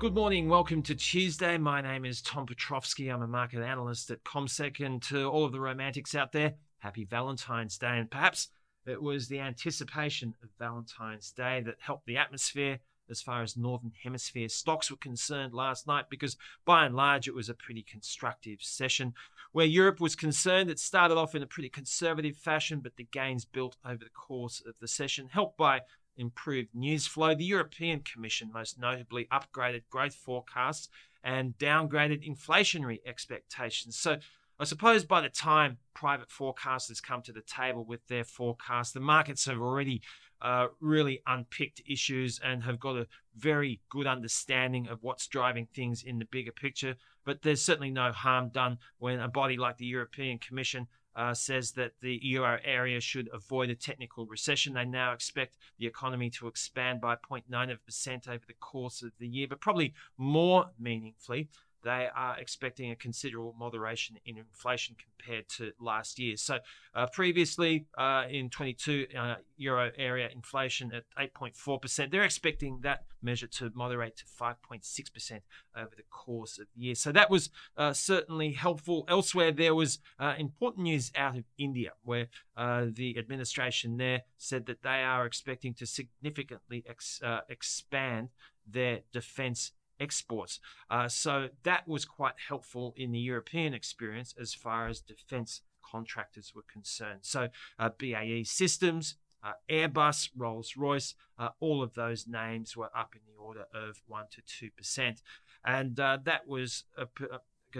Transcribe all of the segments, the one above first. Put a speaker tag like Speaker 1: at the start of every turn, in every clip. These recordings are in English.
Speaker 1: Good morning. Welcome to Tuesday. My name is Tom Piotrowski. I'm a market analyst at CommSec. And to all of the romantics out there, happy Valentine's Day. And perhaps it was the anticipation of Valentine's Day that helped the atmosphere as far as Northern Hemisphere stocks were concerned last night, because by and large it was a pretty constructive session. Where Europe was concerned, it started off in a pretty conservative fashion, but the gains built over the course of the session, helped by improved news flow. The European Commission most notably upgraded growth forecasts and downgraded inflationary expectations. So I suppose by the time private forecasters come to the table with their forecast, the markets have already uh, really unpicked issues and have got a very good understanding of what's driving things in the bigger picture. But there's certainly no harm done when a body like the European Commission uh, says that the euro area should avoid a technical recession. They now expect the economy to expand by 0.9% over the course of the year, but probably more meaningfully, they are expecting a considerable moderation in inflation compared to last year. So, uh, previously uh, in 22, uh, euro area inflation at 8.4%, they're expecting that measure to moderate to 5.6% over the course of the year. So, that was uh, certainly helpful. Elsewhere, there was uh, important news out of India, where uh, the administration there said that they are expecting to significantly ex- expand their defense exports. Uh, so that was quite helpful in the European experience as far as defense contractors were concerned. So uh, BAE Systems, uh, Airbus, Rolls Royce, uh, all of those names were up in the order of 1% to 2%. And uh, that was a,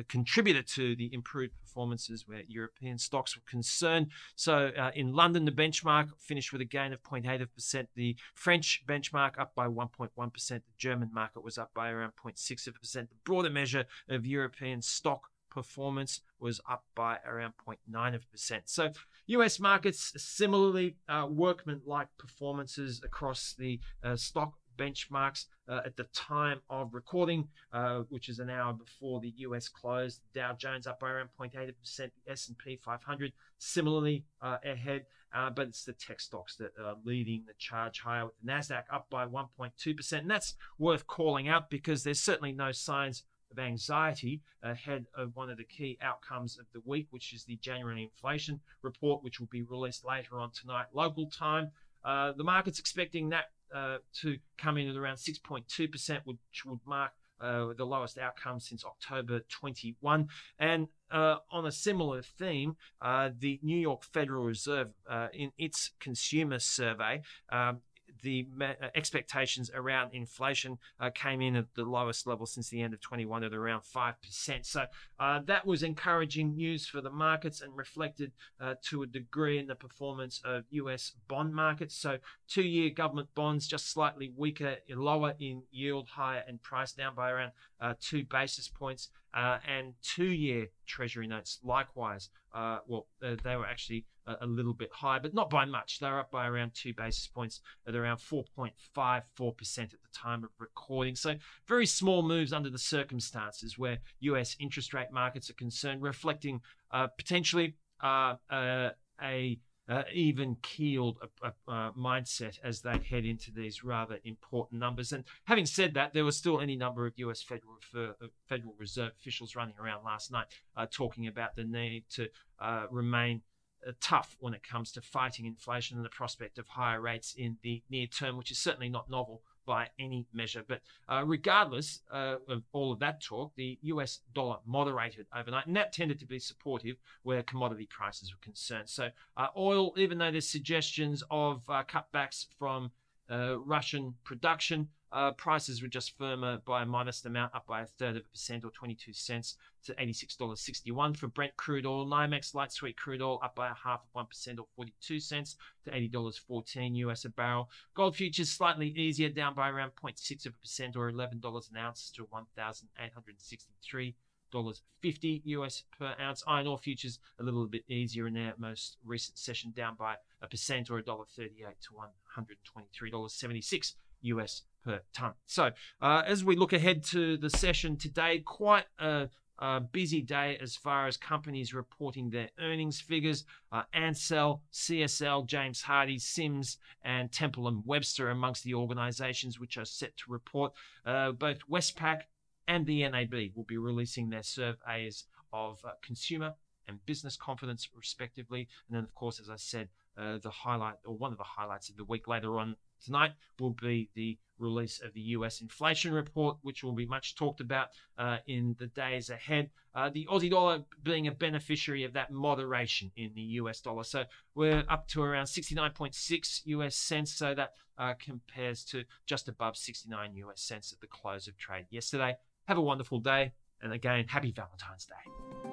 Speaker 1: contributor to the improved performances where European stocks were concerned. So uh, in London, the benchmark finished with a gain of 0.8%. The French benchmark up by 1.1%. The German market was up by around 0.6%. The broader measure of European stock performance was up by around 0.9%. So US markets similarly uh, workman like performances across the uh, stock benchmarks uh, at the time of recording, uh, which is an hour before the US closed. Dow Jones up by around 0.8%, S&P 500 similarly uh, ahead, uh, but it's the tech stocks that are leading the charge higher with the Nasdaq up by 1.2%, and that's worth calling out because there's certainly no signs of anxiety ahead of one of the key outcomes of the week, which is the January inflation report, which will be released later on tonight, local time. Uh, the market's expecting that uh, to come in at around 6.2%, which would mark uh, the lowest outcome since October 21. And uh, on a similar theme, uh, the New York Federal Reserve, uh, in its consumer survey, um, the uh, expectations around inflation uh, came in at the lowest level since the end of 21 at around 5%. So uh, that was encouraging news for the markets and reflected uh, to a degree in the performance of US bond markets. So two year government bonds just slightly weaker, lower in yield, higher in price, down by around uh, two basis points. Uh, and two year Treasury notes, likewise, well, they were actually a, little bit high, but not by much. They're up by around two basis points at around 4.54% at the time of recording. So very small moves under the circumstances where US interest rate markets are concerned, reflecting uh, potentially uh, uh, a uh, even keeled mindset as they head into these rather important numbers. And having said that, there was still any number of US Federal, Refer- uh, Federal Reserve officials running around last night uh, talking about the need to uh, remain tough when it comes to fighting inflation and the prospect of higher rates in the near term, which is certainly not novel by any measure. But uh, regardless uh, of all of that talk, the US dollar moderated overnight, and that tended to be supportive where commodity prices were concerned. So, uh, oil, even though there's suggestions of uh, cutbacks from Russian production, uh, prices were just firmer by a modest amount, up by a third of a percent or 22 cents to $86.61 for Brent crude oil. NYMEX light sweet crude oil up by a half of 1% or 42 cents to $80.14 US a barrel. Gold futures slightly easier, down by around 0.6 of a percent or $11 an ounce to 1,863 dollars 50 US per ounce. Iron ore futures a little bit easier in their most recent session, down by a percent or a dollar 38 to 123 dollars 76 US per ton. So, uh, as we look ahead to the session today, quite a, a busy day as far as companies reporting their earnings figures. Uh, Ansell, CSL, James Hardie, Sims, and Temple and Webster amongst the organisations which are set to report. Uh, both Westpac and the NAB will be releasing their surveys of uh, consumer and business confidence, respectively. And then, of course, as I said, uh, the highlight or one of the highlights of the week later on tonight will be the release of the US inflation report, which will be much talked about uh, in the days ahead. Uh, the Aussie dollar being a beneficiary of that moderation in the US dollar. So we're up to around 69.6 US cents. So that uh, compares to just above 69 US cents at the close of trade yesterday. Have a wonderful day. And again, happy Valentine's Day.